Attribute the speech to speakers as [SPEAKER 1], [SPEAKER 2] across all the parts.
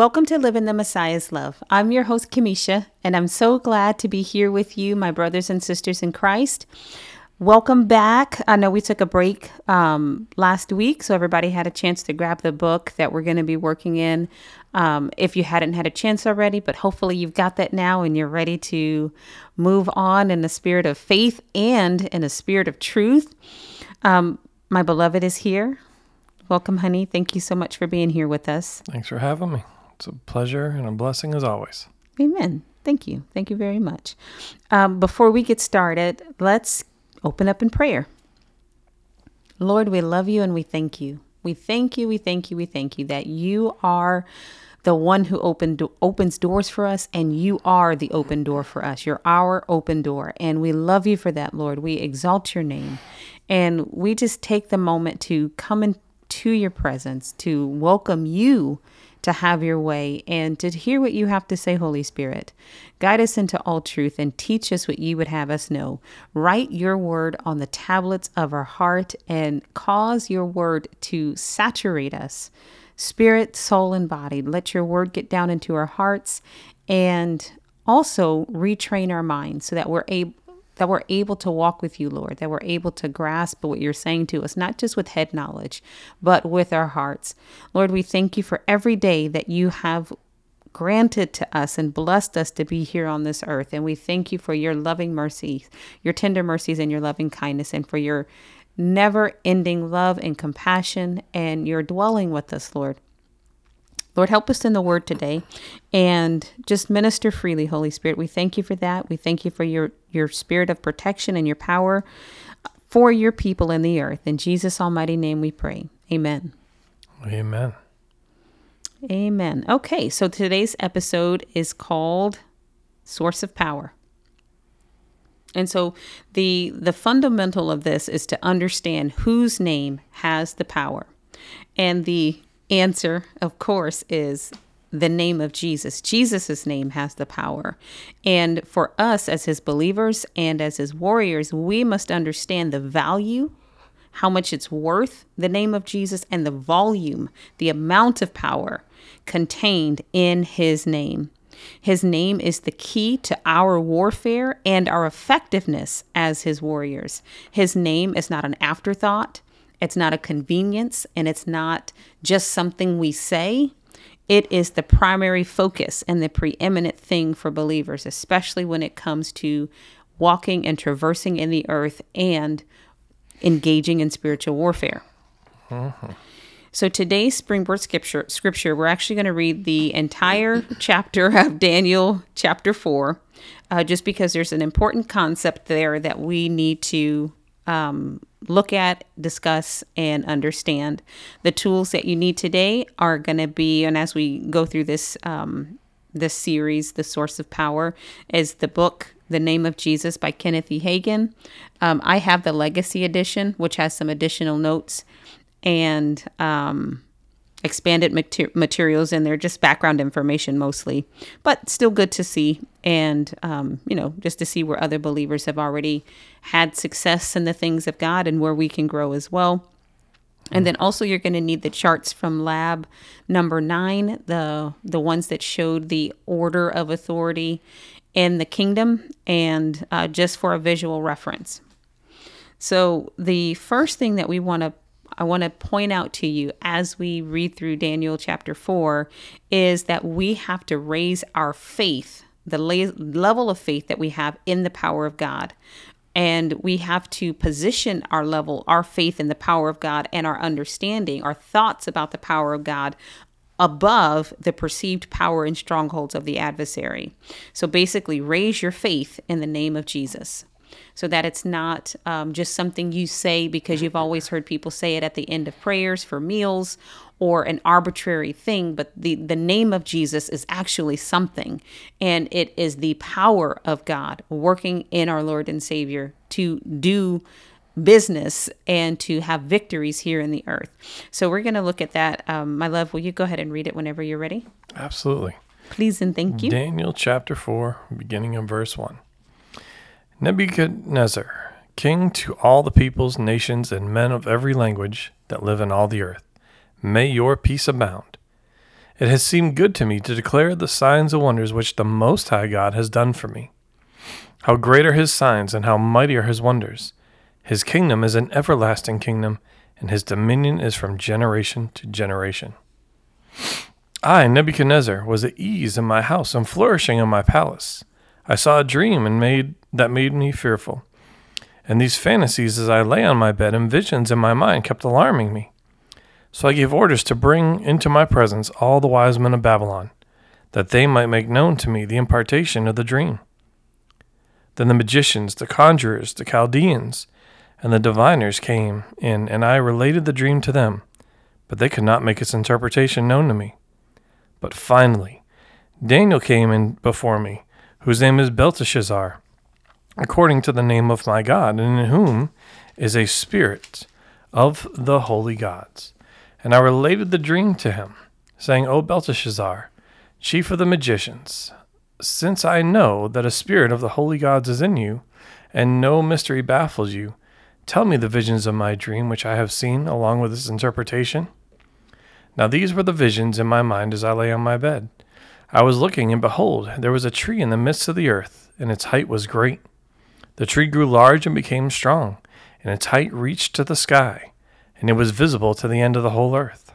[SPEAKER 1] welcome to Live in the Messiah's Love. I'm your host, Kamisha, and I'm so glad to be here with you, my brothers and sisters in Christ. Welcome back. I know we took a break um, last week, so everybody had a chance to grab the book that we're going to be working in. Um, if you hadn't had a chance already, but hopefully you've got that now and you're ready to move on in the spirit of faith and in a spirit of truth. Um, my beloved is here. Welcome, honey. Thank you so much for being here with us.
[SPEAKER 2] Thanks for having me. It's a pleasure and a blessing as always.
[SPEAKER 1] Amen. Thank you. Thank you very much. Um, before we get started, let's open up in prayer. Lord, we love you and we thank you. We thank you, we thank you, we thank you that you are the one who opened opens doors for us and you are the open door for us. You're our open door and we love you for that, Lord. We exalt your name. And we just take the moment to come into your presence, to welcome you to have your way and to hear what you have to say, Holy Spirit. Guide us into all truth and teach us what you would have us know. Write your word on the tablets of our heart and cause your word to saturate us, spirit, soul, and body. Let your word get down into our hearts and also retrain our minds so that we're able that we're able to walk with you, Lord, that we're able to grasp what you're saying to us, not just with head knowledge, but with our hearts. Lord, we thank you for every day that you have granted to us and blessed us to be here on this earth. And we thank you for your loving mercies, your tender mercies, and your loving kindness, and for your never ending love and compassion, and your dwelling with us, Lord. Lord, help us in the word today and just minister freely, Holy Spirit. We thank you for that. We thank you for your, your spirit of protection and your power for your people in the earth. In Jesus' almighty name we pray. Amen.
[SPEAKER 2] Amen.
[SPEAKER 1] Amen. Okay, so today's episode is called Source of Power. And so the the fundamental of this is to understand whose name has the power. And the answer, of course, is the name of Jesus. Jesus' name has the power. And for us as his believers and as his warriors, we must understand the value, how much it's worth, the name of Jesus, and the volume, the amount of power contained in his name. His name is the key to our warfare and our effectiveness as his warriors. His name is not an afterthought. It's not a convenience and it's not just something we say. It is the primary focus and the preeminent thing for believers, especially when it comes to walking and traversing in the earth and engaging in spiritual warfare. Uh-huh. So today's springboard scripture, scripture, we're actually going to read the entire chapter of Daniel chapter four, uh, just because there's an important concept there that we need to um, look at, discuss, and understand. The tools that you need today are going to be, and as we go through this um, this series, the source of power is the book "The Name of Jesus" by Kenneth E. Hagin. Um, I have the Legacy edition, which has some additional notes and um, expanded mater- materials in there, just background information mostly, but still good to see. And, um, you know, just to see where other believers have already had success in the things of God and where we can grow as well. And then also you're going to need the charts from lab number 9, the the ones that showed the order of authority in the kingdom and uh, just for a visual reference. So the first thing that we want to I want to point out to you as we read through Daniel chapter 4 is that we have to raise our faith, the la- level of faith that we have in the power of God. And we have to position our level, our faith in the power of God and our understanding, our thoughts about the power of God above the perceived power and strongholds of the adversary. So basically, raise your faith in the name of Jesus so that it's not um, just something you say because you've always heard people say it at the end of prayers for meals or an arbitrary thing, but the, the name of Jesus is actually something. And it is the power of God working in our Lord and Savior to do business and to have victories here in the earth. So we're going to look at that. Um, my love, will you go ahead and read it whenever you're ready?
[SPEAKER 2] Absolutely.
[SPEAKER 1] Please and thank you.
[SPEAKER 2] Daniel chapter 4, beginning of verse 1. Nebuchadnezzar, king to all the peoples, nations, and men of every language that live in all the earth, may your peace abound. It has seemed good to me to declare the signs and wonders which the Most High God has done for me. How great are his signs, and how mighty are his wonders! His kingdom is an everlasting kingdom, and his dominion is from generation to generation. I, Nebuchadnezzar, was at ease in my house and flourishing in my palace. I saw a dream and made that made me fearful. And these fantasies as I lay on my bed and visions in my mind kept alarming me. So I gave orders to bring into my presence all the wise men of Babylon, that they might make known to me the impartation of the dream. Then the magicians, the conjurers, the Chaldeans, and the diviners came in, and I related the dream to them, but they could not make its interpretation known to me. But finally, Daniel came in before me, whose name is Belteshazzar, according to the name of my God, and in whom is a spirit of the holy gods. And I related the dream to him, saying, O Belteshazzar, chief of the magicians, since I know that a spirit of the holy gods is in you, and no mystery baffles you, tell me the visions of my dream which I have seen, along with its interpretation. Now these were the visions in my mind as I lay on my bed. I was looking, and behold, there was a tree in the midst of the earth, and its height was great. The tree grew large and became strong, and its height reached to the sky and it was visible to the end of the whole earth.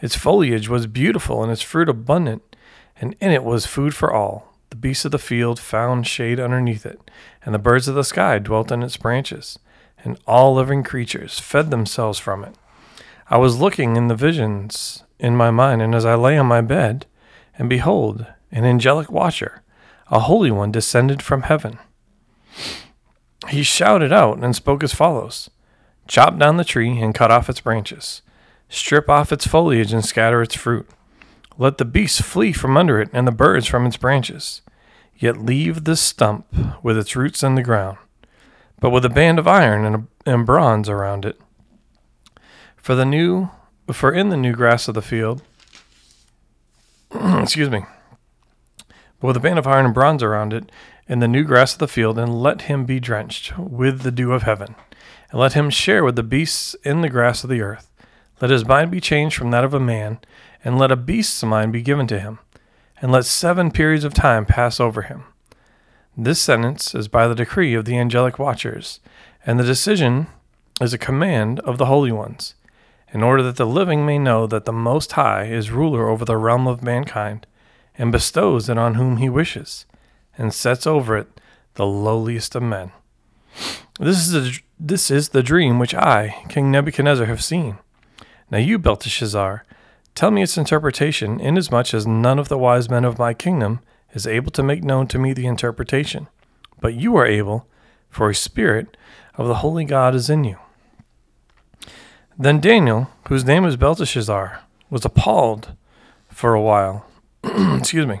[SPEAKER 2] Its foliage was beautiful and its fruit abundant, and in it was food for all. The beasts of the field found shade underneath it, and the birds of the sky dwelt in its branches, and all living creatures fed themselves from it. I was looking in the visions in my mind, and as I lay on my bed, and behold, an angelic watcher, a holy one, descended from heaven. He shouted out and spoke as follows Chop down the tree and cut off its branches. Strip off its foliage and scatter its fruit. Let the beasts flee from under it and the birds from its branches. Yet leave the stump with its roots in the ground, but with a band of iron and, and bronze around it. For the new, for in the new grass of the field, excuse me, but with a band of iron and bronze around it, in the new grass of the field, and let him be drenched with the dew of heaven and let him share with the beasts in the grass of the earth. Let his mind be changed from that of a man, and let a beast's mind be given to him, and let seven periods of time pass over him. This sentence is by the decree of the angelic watchers, and the decision is a command of the holy ones, in order that the living may know that the Most High is ruler over the realm of mankind, and bestows it on whom he wishes, and sets over it the lowliest of men. This is, a, this is the dream which I, King Nebuchadnezzar, have seen. Now you, Belteshazzar, tell me its interpretation, inasmuch as none of the wise men of my kingdom is able to make known to me the interpretation. But you are able, for a spirit of the holy God is in you. Then Daniel, whose name is Belteshazzar, was appalled for a while, excuse me,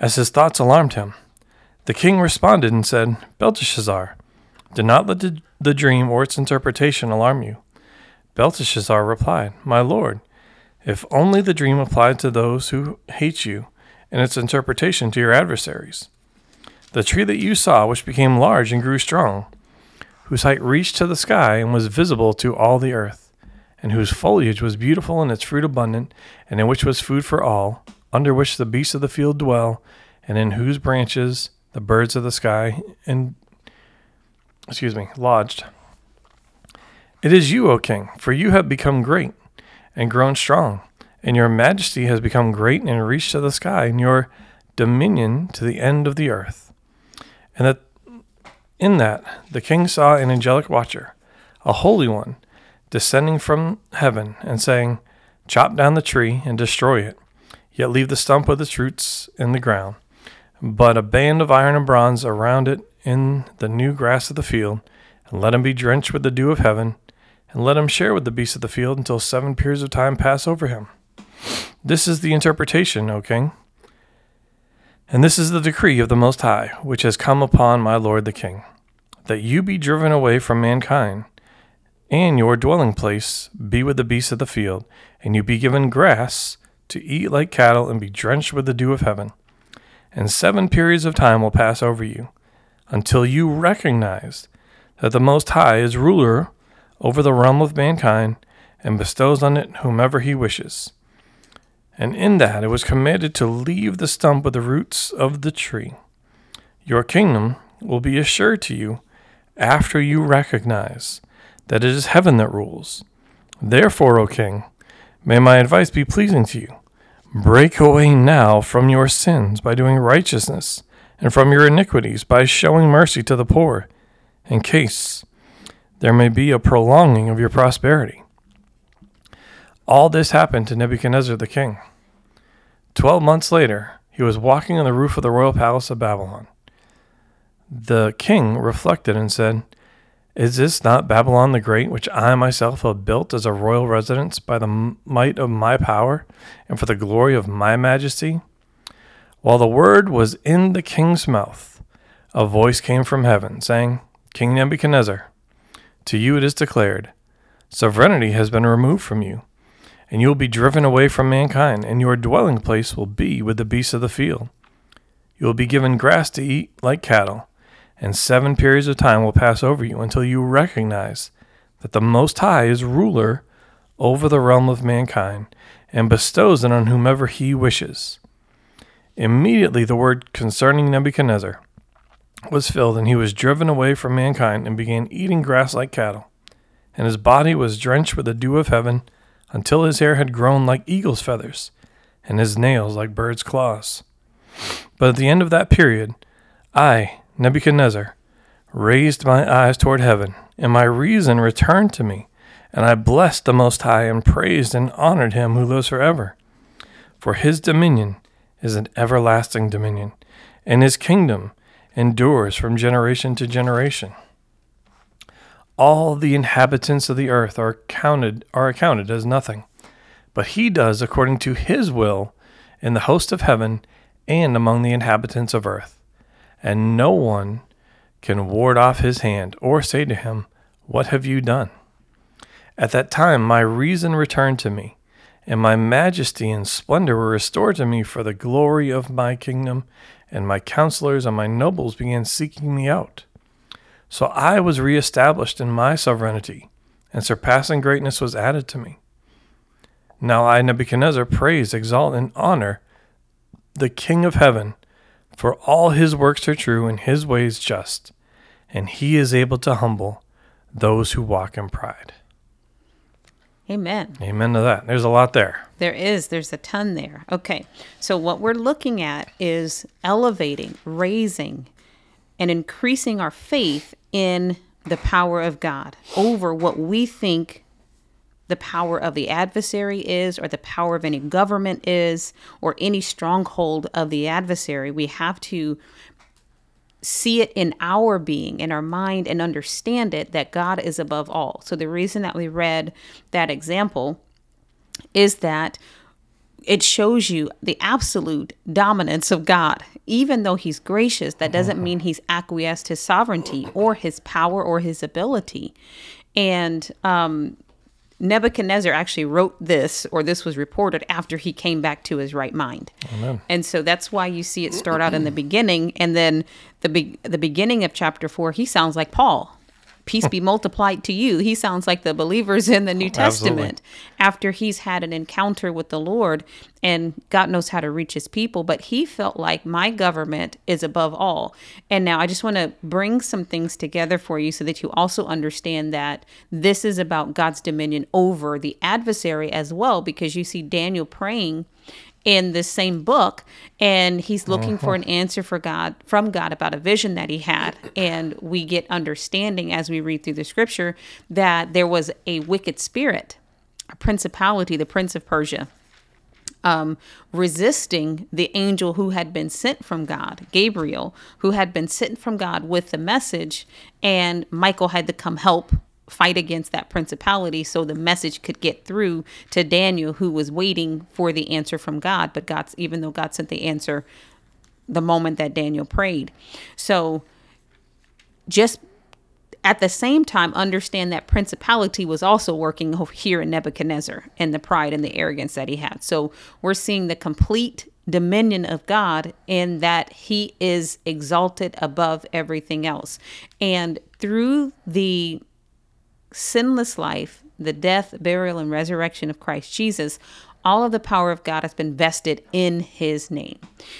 [SPEAKER 2] as his thoughts alarmed him. The king responded and said, Belteshazzar, do not let the, the dream or its interpretation alarm you. Belteshazzar replied, My lord, if only the dream applied to those who hate you, and its interpretation to your adversaries. The tree that you saw, which became large and grew strong, whose height reached to the sky and was visible to all the earth, and whose foliage was beautiful and its fruit abundant, and in which was food for all, under which the beasts of the field dwell, and in whose branches the birds of the sky and excuse me, lodged. It is you, O king, for you have become great and grown strong, and your majesty has become great and reached to the sky, and your dominion to the end of the earth. And that in that the king saw an angelic watcher, a holy one, descending from heaven, and saying, Chop down the tree and destroy it, yet leave the stump with its roots in the ground, but a band of iron and bronze around it in the new grass of the field, and let him be drenched with the dew of heaven, and let him share with the beasts of the field until seven periods of time pass over him. This is the interpretation, O king. And this is the decree of the Most High, which has come upon my lord the king, that you be driven away from mankind, and your dwelling place be with the beasts of the field, and you be given grass to eat like cattle, and be drenched with the dew of heaven. And seven periods of time will pass over you until you recognize that the Most High is ruler over the realm of mankind and bestows on it whomever he wishes. And in that it was commanded to leave the stump with the roots of the tree. Your kingdom will be assured to you after you recognize that it is heaven that rules. Therefore, O king, may my advice be pleasing to you. Break away now from your sins by doing righteousness, and from your iniquities by showing mercy to the poor, in case there may be a prolonging of your prosperity. All this happened to Nebuchadnezzar the king. Twelve months later, he was walking on the roof of the royal palace of Babylon. The king reflected and said, Is this not Babylon the Great, which I myself have built as a royal residence by the might of my power and for the glory of my majesty? While the word was in the king's mouth, a voice came from heaven, saying, King Nebuchadnezzar, to you it is declared, Sovereignty has been removed from you and you will be driven away from mankind, and your dwelling place will be with the beasts of the field. You will be given grass to eat like cattle, and seven periods of time will pass over you until you recognize that the Most High is ruler over the realm of mankind and bestows it on whomever he wishes. Immediately the word concerning Nebuchadnezzar was filled, and he was driven away from mankind and began eating grass like cattle, and his body was drenched with the dew of heaven until his hair had grown like eagle's feathers, and his nails like bird's claws. But at the end of that period, I, Nebuchadnezzar, raised my eyes toward heaven, and my reason returned to me, and I blessed the Most High, and praised and honored him who lives forever. For his dominion is an everlasting dominion, and his kingdom endures from generation to generation all the inhabitants of the earth are counted are accounted as nothing. But he does according to his will in the host of heaven and among the inhabitants of earth. And no one can ward off his hand or say to him, What have you done? At that time my reason returned to me, and my majesty and splendor were restored to me for the glory of my kingdom, and my counselors and my nobles began seeking me out. So I was reestablished in my sovereignty, and surpassing greatness was added to me. Now I, Nebuchadnezzar, praise, exalt, and honor the King of heaven, for all his works are true and his ways just, and he is able to humble those who walk in pride.
[SPEAKER 1] Amen.
[SPEAKER 2] Amen to that. There's a lot there.
[SPEAKER 1] There is. There's a ton there. Okay. So, what we're looking at is elevating, raising, and increasing our faith in the power of God over what we think the power of the adversary is, or the power of any government is, or any stronghold of the adversary. We have to see it in our being, in our mind, and understand it that God is above all. So, the reason that we read that example is that it shows you the absolute dominance of God. Even though he's gracious, that doesn't mean he's acquiesced his sovereignty or his power or his ability. And um, Nebuchadnezzar actually wrote this, or this was reported after he came back to his right mind. Amen. And so that's why you see it start out in the beginning, and then the be- the beginning of chapter four, he sounds like Paul peace be multiplied to you. He sounds like the believers in the New oh, Testament Absolutely. after he's had an encounter with the Lord and God knows how to reach his people. But he felt like my government is above all. And now I just want to bring some things together for you so that you also understand that this is about God's dominion over the adversary as well, because you see Daniel praying in this same book and he's looking uh-huh. for an answer for God from God about a vision that he had and we get understanding as we read through the scripture that there was a wicked spirit a principality the prince of Persia um, resisting the angel who had been sent from God, Gabriel, who had been sent from God with the message, and Michael had to come help fight against that principality so the message could get through to Daniel who was waiting for the answer from God. But God even though God sent the answer the moment that Daniel prayed. So just at the same time understand that principality was also working here in Nebuchadnezzar and the pride and the arrogance that he had. So we're seeing the complete dominion of God in that he is exalted above everything else. And through the sinless life, the death, burial, and resurrection of Christ Jesus, All of the power of God has been vested in his name.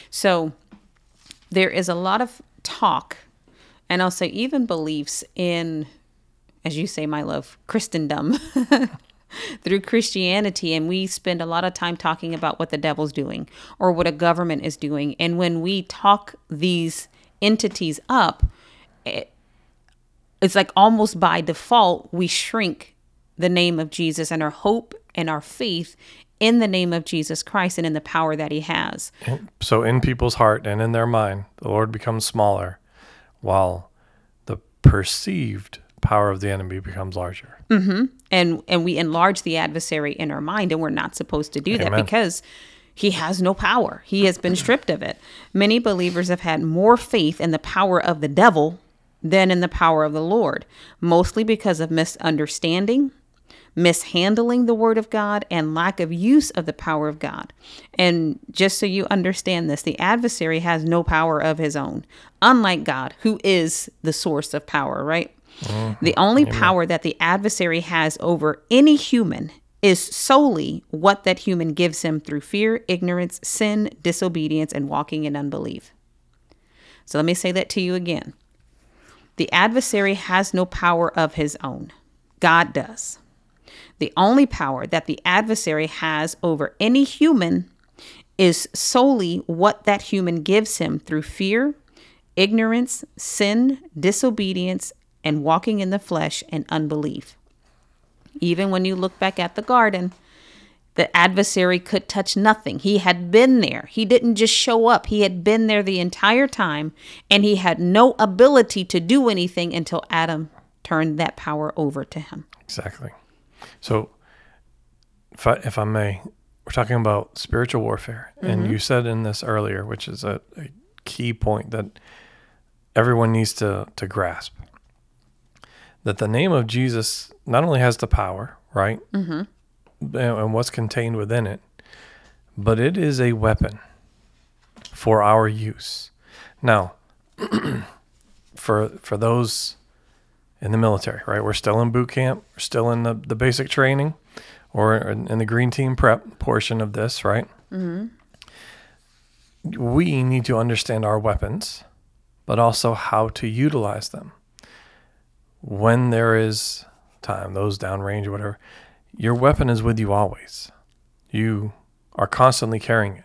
[SPEAKER 1] So there is a lot of talk, and say even beliefs in, as you say, my love, Christendom. through Christianity, and we spend a lot of time talking about what the devil's doing or what a government is doing. And when we talk these entities up, it, it's like almost by default, we shrink the name of Jesus and our hope and our faith in the name of Jesus Christ and in the power that he has.
[SPEAKER 2] So, in people's heart and in their mind, the Lord becomes smaller while the perceived power of the enemy becomes larger.
[SPEAKER 1] Mm-hmm. And and we enlarge the adversary in our mind, and we're not supposed to do
[SPEAKER 2] Amen.
[SPEAKER 1] that because he has no power. He has been stripped of it. Many believers have had more faith in the power of the devil than in the power of the Lord, mostly because of misunderstanding, mishandling the word of God, and lack of use of the power of God. And just so you understand this, the adversary has no power of his own, unlike God, who is the source of power, right? Mm-hmm. The only power that the adversary has over any human is solely what that human gives him through fear, ignorance, sin, disobedience, and walking in unbelief. So let me say that to you again. The adversary has no power of his own, God does. The only power that the adversary has over any human is solely what that human gives him through fear, ignorance, sin, disobedience, and walking in the flesh and unbelief. Even when you look back at the garden, the adversary could touch nothing. He had been there. He didn't just show up. He had been there the entire time, and he had no ability to do anything until Adam turned that power over to him.
[SPEAKER 2] Exactly. So, if I, if I may, we're talking about spiritual warfare. And you said in this earlier, which is a, a key point that everyone needs to, to grasp that the name of Jesus not only has the power, right? Mm-hmm. And, what's contained within it, but it is a weapon for our use. Now, for for those in the military, right? We're still in boot camp. We're still in the, the basic training or in, in the green team prep portion of this, right? Mm-hmm. We need to understand our weapons, but also how to utilize them. When there is time, those downrange whatever, your weapon is with you always. You are constantly carrying it,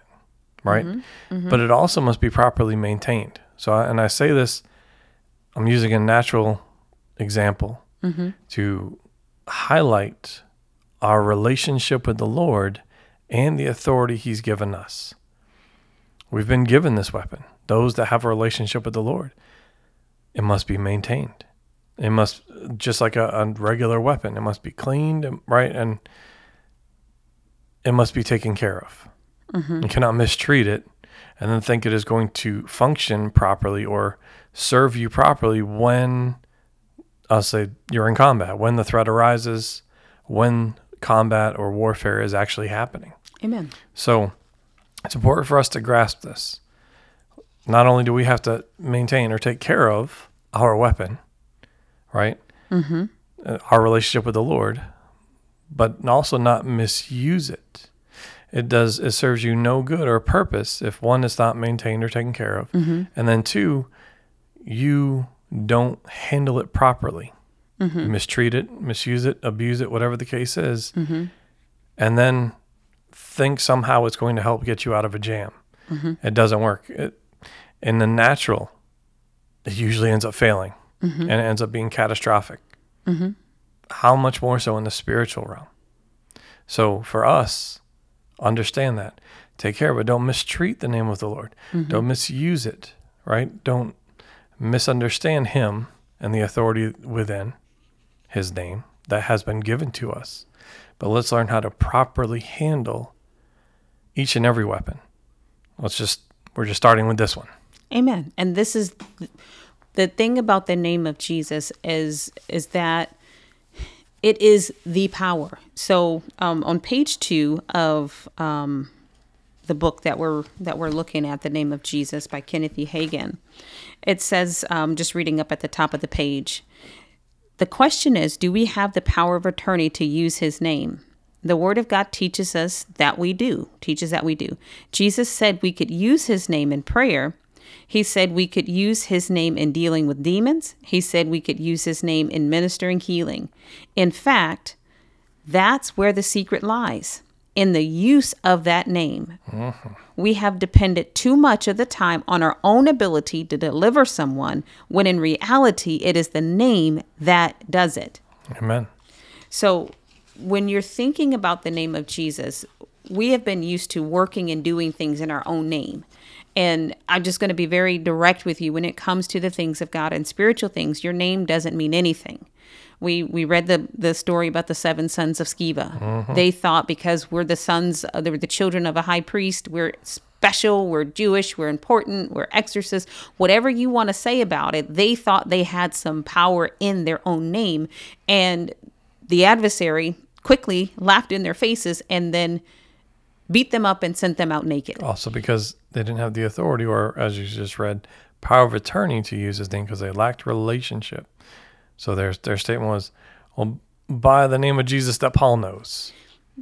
[SPEAKER 2] right? Mm-hmm. Mm-hmm. But it also must be properly maintained. So, I- and I say this, I'm using a natural example mm-hmm. to highlight our relationship with the Lord and the authority He's given us. We've been given this weapon. Those that have a relationship with the Lord, it must be maintained. It must, just like a, a regular weapon, it must be cleaned, right? And it must be taken care of. Mm-hmm. You cannot mistreat it and then think it is going to function properly or serve you properly when I'll say you're in combat, when the threat arises, when combat or warfare is actually happening.
[SPEAKER 1] Amen.
[SPEAKER 2] So it's important for us to grasp this. Not only do we have to maintain or take care of our weapon, right? Mm-hmm. Uh, our relationship with the Lord, but also not misuse it. It does. It serves you no good or purpose if one is not maintained or taken care of, mm-hmm. and then two, you don't handle it properly, You mistreat it, misuse it, abuse it, whatever the case is, mm-hmm. and then think somehow it's going to help get you out of a jam. It doesn't work. It, in the natural, it usually ends up failing Mm-hmm. and it ends up being catastrophic. Mm-hmm. How much more so in the spiritual realm? So for us, understand that. Take care of it. Don't mistreat the name of the Lord. Mm-hmm. Don't misuse it, right? Don't misunderstand Him and the authority within His name that has been given to us. But let's learn how to properly handle each and every weapon. Let's just, we're just starting with this one.
[SPEAKER 1] Amen. And this is the thing about the name of Jesus is is that it is the power. So um, on page two of um, the book that we're that we're looking at, the name of Jesus by Kenneth E. Hagin, it says, um, just reading up at the top of the page, the question is, do we have the power of attorney to use His name? The Word of God teaches us that we do, teaches that we do. Jesus said we could use His name in prayer. He said we could use His name in dealing with demons. He said we could use His name in ministering healing. In fact, that's where the secret lies in the use of that name. Mm-hmm. We have depended too much of the time on our own ability to deliver someone when in reality it is the name that does it.
[SPEAKER 2] Amen.
[SPEAKER 1] So when you're thinking about the name of Jesus, we have been used to working and doing things in our own name. And I'm just going to be very direct with you when it comes to the things of God and spiritual things, your name doesn't mean anything. We we read the the story about the seven sons of Sceva. Mm-hmm. They thought because we're the sons, uh, they were the children of a high priest, we're special, we're Jewish, we're important, we're exorcists, whatever you want to say about it, they thought they had some power in their own name. And the adversary quickly laughed in their faces and then beat them up and sent them out naked.
[SPEAKER 2] Also, because they didn't have the authority, or as you just read, power of attorney to use his name because they lacked relationship. So their their statement was, "Well, by the name of Jesus that Paul knows."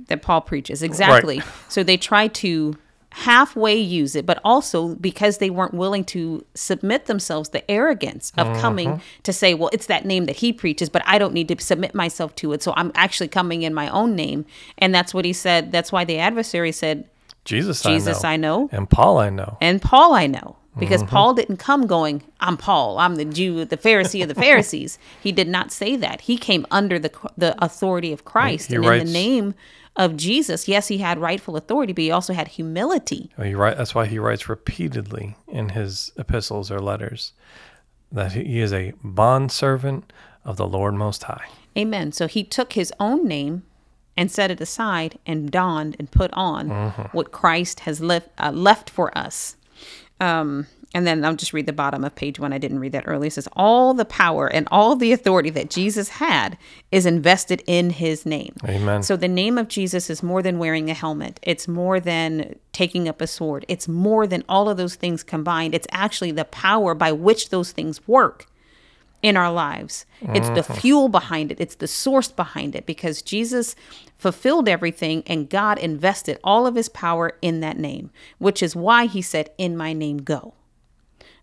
[SPEAKER 1] That Paul preaches exactly. Right. So they try to halfway use it, but also because they weren't willing to submit themselves, the arrogance of mm-hmm. coming to say, well, it's that name that he preaches, but I don't need to submit myself to it. So I'm actually coming in my own name. And that's what he said. That's why the adversary said,
[SPEAKER 2] Jesus,
[SPEAKER 1] Jesus
[SPEAKER 2] I know.
[SPEAKER 1] I know.
[SPEAKER 2] And Paul I know.
[SPEAKER 1] And Paul I know. Because mm-hmm. Paul didn't come going, I'm Paul, I'm the Jew, the Pharisee of the Pharisees. he did not say that. He came under the the authority of Christ. He and writes, in the name of Jesus, yes, he had rightful authority, but he also had humility.
[SPEAKER 2] Oh, right, that's why he writes repeatedly in his epistles or letters that he is a bondservant of the Lord Most High.
[SPEAKER 1] Amen. So he took his own name and set it aside and donned and put on mm-hmm. what Christ has left, uh, left for us. Um, and then I'll just read the bottom of page one. I didn't read that earlier. It says, All the power and all the authority that Jesus had is invested in his name.
[SPEAKER 2] Amen.
[SPEAKER 1] So the name of Jesus is more than wearing a helmet, it's more than taking up a sword, it's more than all of those things combined. It's actually the power by which those things work in our lives. It's the mm-hmm. fuel behind it, it's the source behind it because Jesus fulfilled everything and God invested all of his power in that name, which is why he said, In my name, go.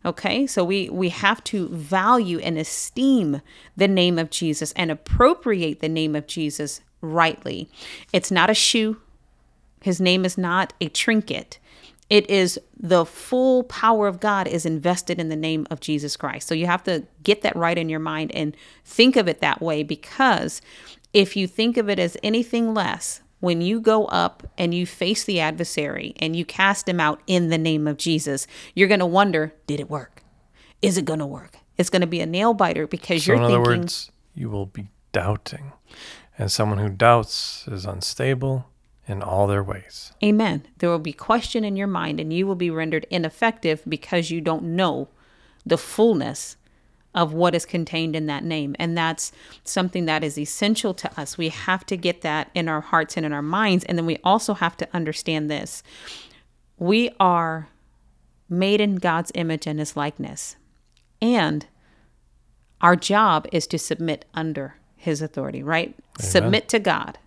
[SPEAKER 1] Okay, so we, we have to value and esteem the name of Jesus and appropriate the name of Jesus rightly. It's not a shoe, his name is not a trinket. It is the full power of God is invested in the name of Jesus Christ. So you have to get that right in your mind and think of it that way because if you think of it as anything less, when you go up and you face the adversary and you cast him out in the name of Jesus, you're going to wonder, did it work? Is it going to work? It's going to be a nail biter because so you're in other thinking, words,
[SPEAKER 2] you will be doubting. And someone who doubts is unstable in all their ways.
[SPEAKER 1] Amen. There will be question in your mind and you will be rendered ineffective because you don't know the fullness of what is contained in that name. And that's something that is essential to us. We have to get that in our hearts and in our minds. And then we also have to understand this we are made in God's image and his likeness. And our job is to submit under his authority, right? Amen. Submit to God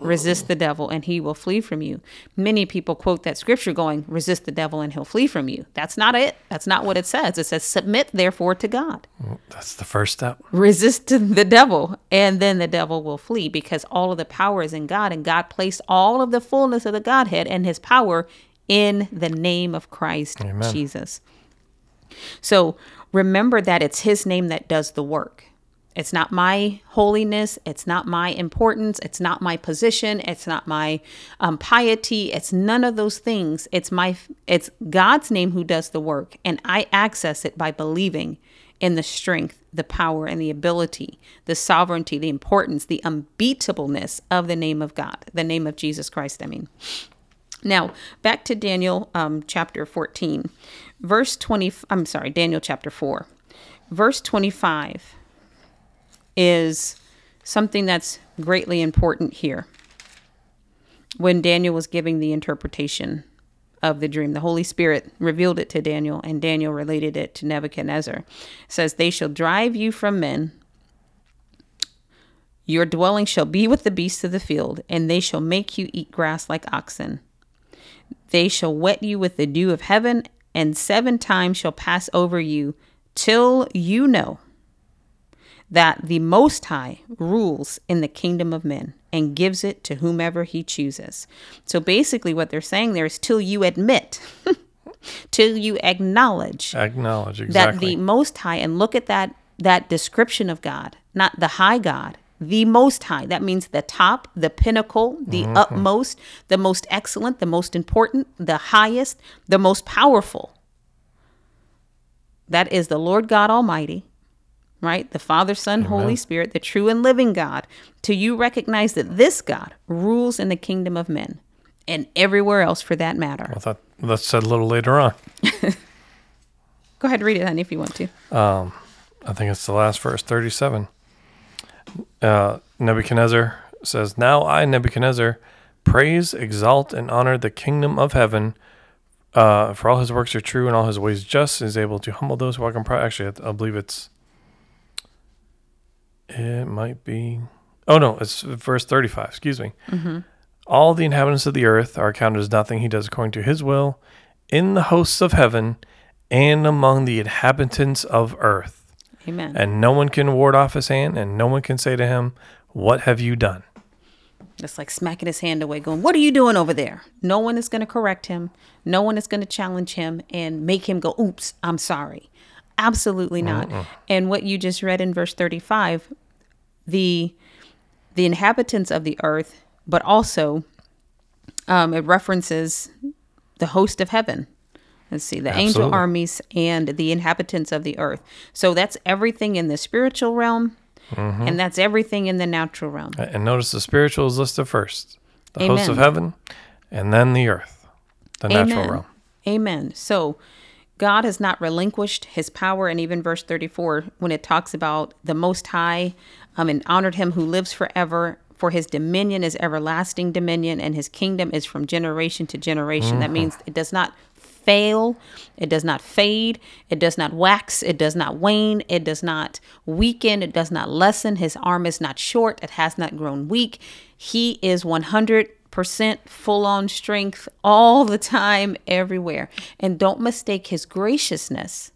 [SPEAKER 1] resist the devil and he will flee from you. Many people quote that scripture going, resist the devil and he'll flee from you. That's not it. That's not what it says. It says, submit therefore to God.
[SPEAKER 2] that's the first step.
[SPEAKER 1] Resist the devil and then the devil will flee because all of the power is in God and God placed all of the fullness of the Godhead and his power in the name of Christ Amen. Jesus. So remember that it's his name that does the work. It's not my holiness. It's not my importance. It's not my position. It's not my um, piety. It's none of those things. It's my it's God's name who does the work, and I access it by believing in the strength, the power, and the ability, the sovereignty, the importance, the unbeatableness of the name of God, the name of Jesus Christ. I mean. Now, back to Daniel um, chapter 14, verse 20. I'm sorry, Daniel chapter 4, verse 25 is something that's greatly important here. When Daniel was giving the interpretation of the dream, the Holy Spirit revealed it to Daniel, and Daniel related it to Nebuchadnezzar. It says, They shall drive you from men. Your dwelling shall be with the beasts of the field, and they shall make you eat grass like oxen. They shall wet you with the dew of heaven, and seven times shall pass over you, till you know that the Most High rules in the kingdom of men and gives it to whomever he chooses. So basically, what they're saying there is till you admit, till you acknowledge
[SPEAKER 2] Acknowledge exactly.
[SPEAKER 1] that the Most High, and look at that that description of God, not the high God, the Most High. That means the top, the pinnacle, the mm-hmm. utmost, the most excellent, the most important, the highest, the most powerful. That is the Lord God Almighty, right? The Father, Son, Holy Spirit, the true and living God. To you recognize that this God rules in the kingdom of men and everywhere else for that matter.
[SPEAKER 2] I thought that's said a little later on.
[SPEAKER 1] Go ahead, read it, honey, if you want to.
[SPEAKER 2] I think it's the last verse, 37. Uh, Nebuchadnezzar says, Now I, Nebuchadnezzar, praise, exalt, and honor the kingdom of heaven. Uh, for all his works are true and all his ways just, is able to humble those who walk in pride. Actually, I believe it's. It might be. Oh, no, it's verse 35. Excuse me. Mm-hmm. All the inhabitants of the earth are counted as nothing. He does according to his will in the hosts of heaven and among the inhabitants of earth
[SPEAKER 1] Amen.
[SPEAKER 2] and no one can ward off his hand, and no one can say to him, What have you done?
[SPEAKER 1] It's like smacking his hand away, going, What are you doing over there? No one is going to correct him. No one is going to challenge him and make him go, Oops, I'm sorry. Absolutely not. And what you just read in verse 35, the the inhabitants of the earth, but also um, it references the host of heaven. Let's see, the angel armies and the inhabitants of the earth. So that's everything in the spiritual realm, and that's everything in the natural realm.
[SPEAKER 2] And notice the spiritual is listed first the hosts of heaven, and then the earth, the natural
[SPEAKER 1] Amen.
[SPEAKER 2] realm.
[SPEAKER 1] Amen. So God has not relinquished his power. And even verse 34, when it talks about the Most High um, and honored him who lives forever, for his dominion is everlasting dominion, and his kingdom is from generation to generation. That means it does not fail, it does not fade, it does not wax, it does not wane, it does not weaken, it does not lessen. His arm is not short, it has not grown weak. He is 100 percent full on strength all the time everywhere and don't mistake his graciousness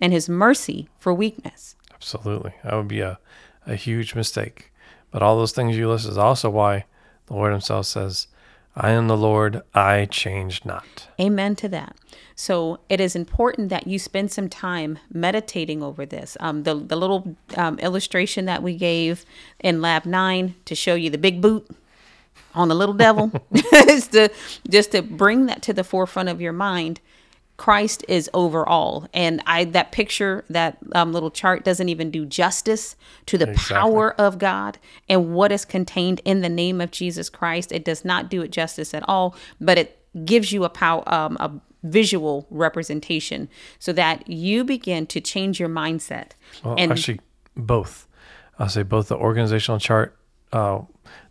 [SPEAKER 1] and his mercy for weakness
[SPEAKER 2] Absolutely. That would be a, a huge mistake. But all those things you list is also why the Lord Himself says, I am the Lord, I change not.
[SPEAKER 1] amen to that so it is important that you spend some time meditating over this um, the, the little um, illustration that we gave in lab 9 to show you the big boot on the little devil is to just to bring that to the forefront of your mind Christ is over all. And I that picture, that um, little chart doesn't even do justice to the
[SPEAKER 2] Exactly.
[SPEAKER 1] power of God and what is contained in the name of Jesus Christ. It does not do it justice at all, but it gives you a power um, a visual representation so that you begin to change your mindset.
[SPEAKER 2] Well,
[SPEAKER 1] and
[SPEAKER 2] actually, both. I'll say both the organizational chart, uh,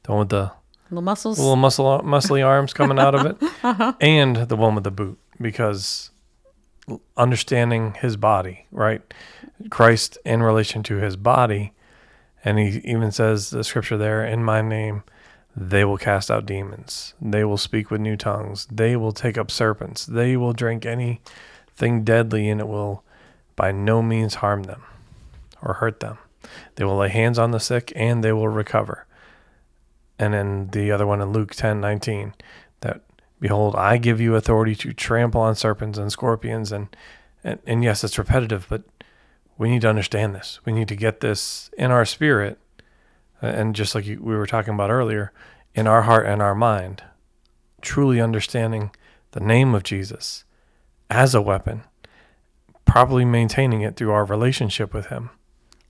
[SPEAKER 2] the one with the
[SPEAKER 1] little muscles.
[SPEAKER 2] little muscle muscly arms coming out of it,
[SPEAKER 1] Uh-huh.
[SPEAKER 2] and the one with the boot, because understanding his body, right? Christ in relation to his body, and he even says the scripture there, "In my name, they will cast out demons. They will speak with new tongues. They will take up serpents. They will drink anything deadly, and it will by no means harm them or hurt them. They will lay hands on the sick, and they will recover." And then the other one in Luke ten nineteen, that behold, I give you authority to trample on serpents and scorpions, and and, and yes, it's repetitive, but we need to understand this. We need to get this in our spirit, and just like we were talking about earlier, in our heart and our mind, truly understanding the name of Jesus as a weapon, properly maintaining it through our relationship with Him.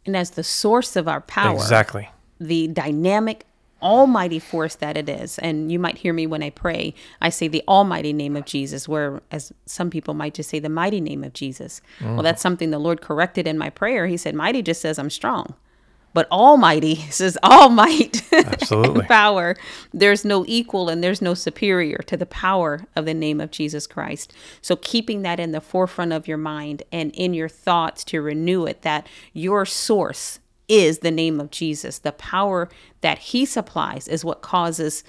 [SPEAKER 1] and as the source of our power.
[SPEAKER 2] Exactly.
[SPEAKER 1] the dynamic almighty force that it is. And you might hear me when i pray. I say the almighty name of jesus where as some people might just say the mighty name of jesus. Well that's something the lord corrected in my prayer. He said mighty just says i'm strong but almighty says all might
[SPEAKER 2] Absolutely.
[SPEAKER 1] power. There's no equal and there's no superior to the power of the name of jesus christ. So keeping that in the forefront of your mind and in your thoughts to renew it that your source is the name of Jesus. The power that he supplies is what causes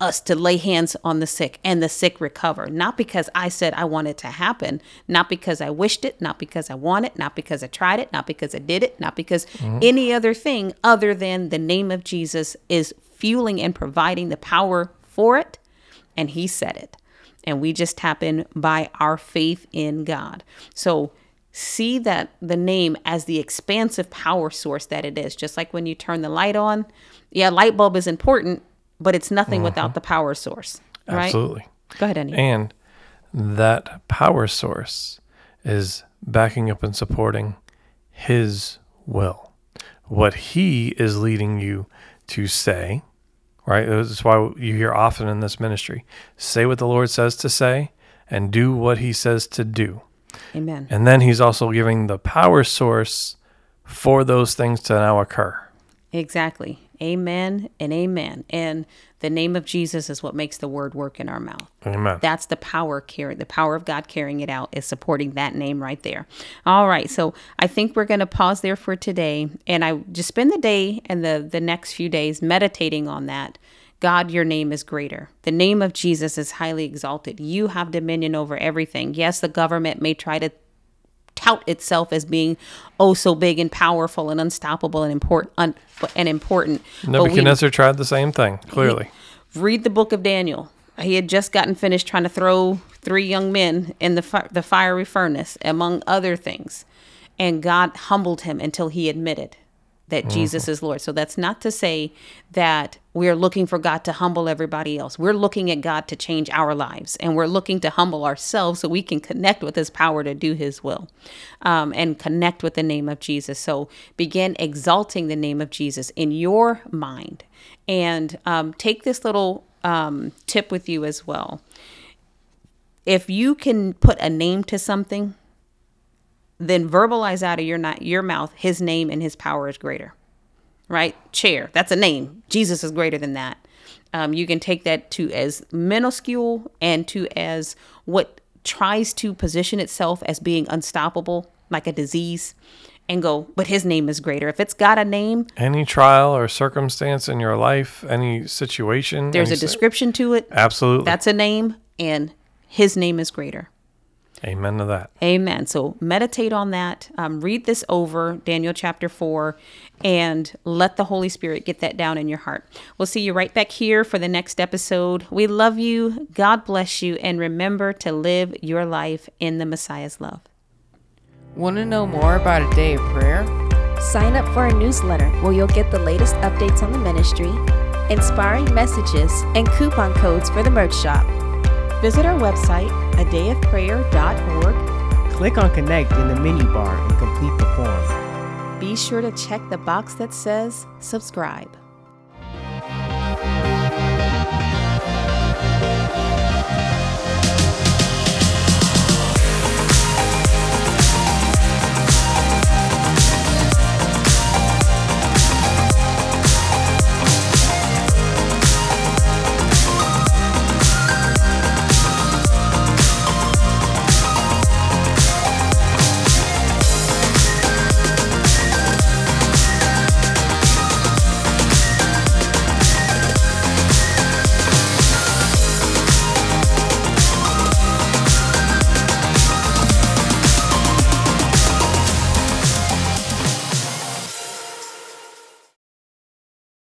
[SPEAKER 1] us to lay hands on the sick and the sick recover. Not because I said I want it to happen, not because I wished it, not because I want it, not because I tried it, not because I did it, not because mm-hmm. any other thing other than the name of Jesus is fueling and providing the power for it. And he said it. And we just tap in by our faith in God. So see that the name as the expansive power source that it is. Just like when you turn the light on, yeah, light bulb is important, but it's nothing mm-hmm. without the power source. Right?
[SPEAKER 2] Absolutely.
[SPEAKER 1] Go ahead, Andy.
[SPEAKER 2] And that power source is backing up and supporting his will. What he is leading you to say, right? That's why you hear often in this ministry say what the Lord says to say and do what he says to do.
[SPEAKER 1] Amen.
[SPEAKER 2] And then he's also giving the power source for those things to now occur.
[SPEAKER 1] Exactly. Amen and amen. And the name of Jesus is what makes the word work in our mouth.
[SPEAKER 2] Amen.
[SPEAKER 1] That's the power carry the power of God carrying it out is supporting that name right there. All right. So I think we're going to pause there for today and I just spend the day and the the next few days meditating on that. God, your name is greater. The name of Jesus is highly exalted. You have dominion over everything. Yes, the government may try to tout itself as being oh so big and powerful and unstoppable and important un, and important.
[SPEAKER 2] Nebuchadnezzar we, tried the same thing. Clearly,
[SPEAKER 1] read the book of Daniel. He had just gotten finished trying to throw three young men in the fi- the fiery furnace, among other things, and God humbled him until he admitted that mm-hmm. Jesus is Lord. So that's not to say that we're looking for God to humble everybody else. We're looking at God to change our lives and we're looking to humble ourselves so we can connect with His power to do His will um, and connect with the name of Jesus. So begin exalting the name of Jesus in your mind and um, take this little um, tip with you as well. If you can put a name to something, then verbalize out of your not your mouth his name and his power is greater right? Chair that's a name. Jesus is greater than that. Um, you can take that to as minuscule and to as what tries to position itself as being unstoppable like a disease and go but his name is greater. If it's got a name
[SPEAKER 2] any trial or circumstance in your life any situation
[SPEAKER 1] there's
[SPEAKER 2] any
[SPEAKER 1] a description to it.
[SPEAKER 2] Absolutely.
[SPEAKER 1] That's a name and his name is greater
[SPEAKER 2] Amen to that.
[SPEAKER 1] Amen. So meditate on that. Um, read this over, Daniel chapter 4, and let the Holy Spirit get that down in your heart. We'll see you right back here for the next episode. We love you. God bless you. And remember to live your life in the Messiah's love.
[SPEAKER 3] Want to know more about a day of prayer?
[SPEAKER 4] Sign up for our newsletter where you'll get the latest updates on the ministry, inspiring messages, and coupon codes for the merch shop. Visit our website, adayofprayer.org.
[SPEAKER 5] Click on Connect in the menu bar and complete the form.
[SPEAKER 4] Be sure to check the box that says subscribe.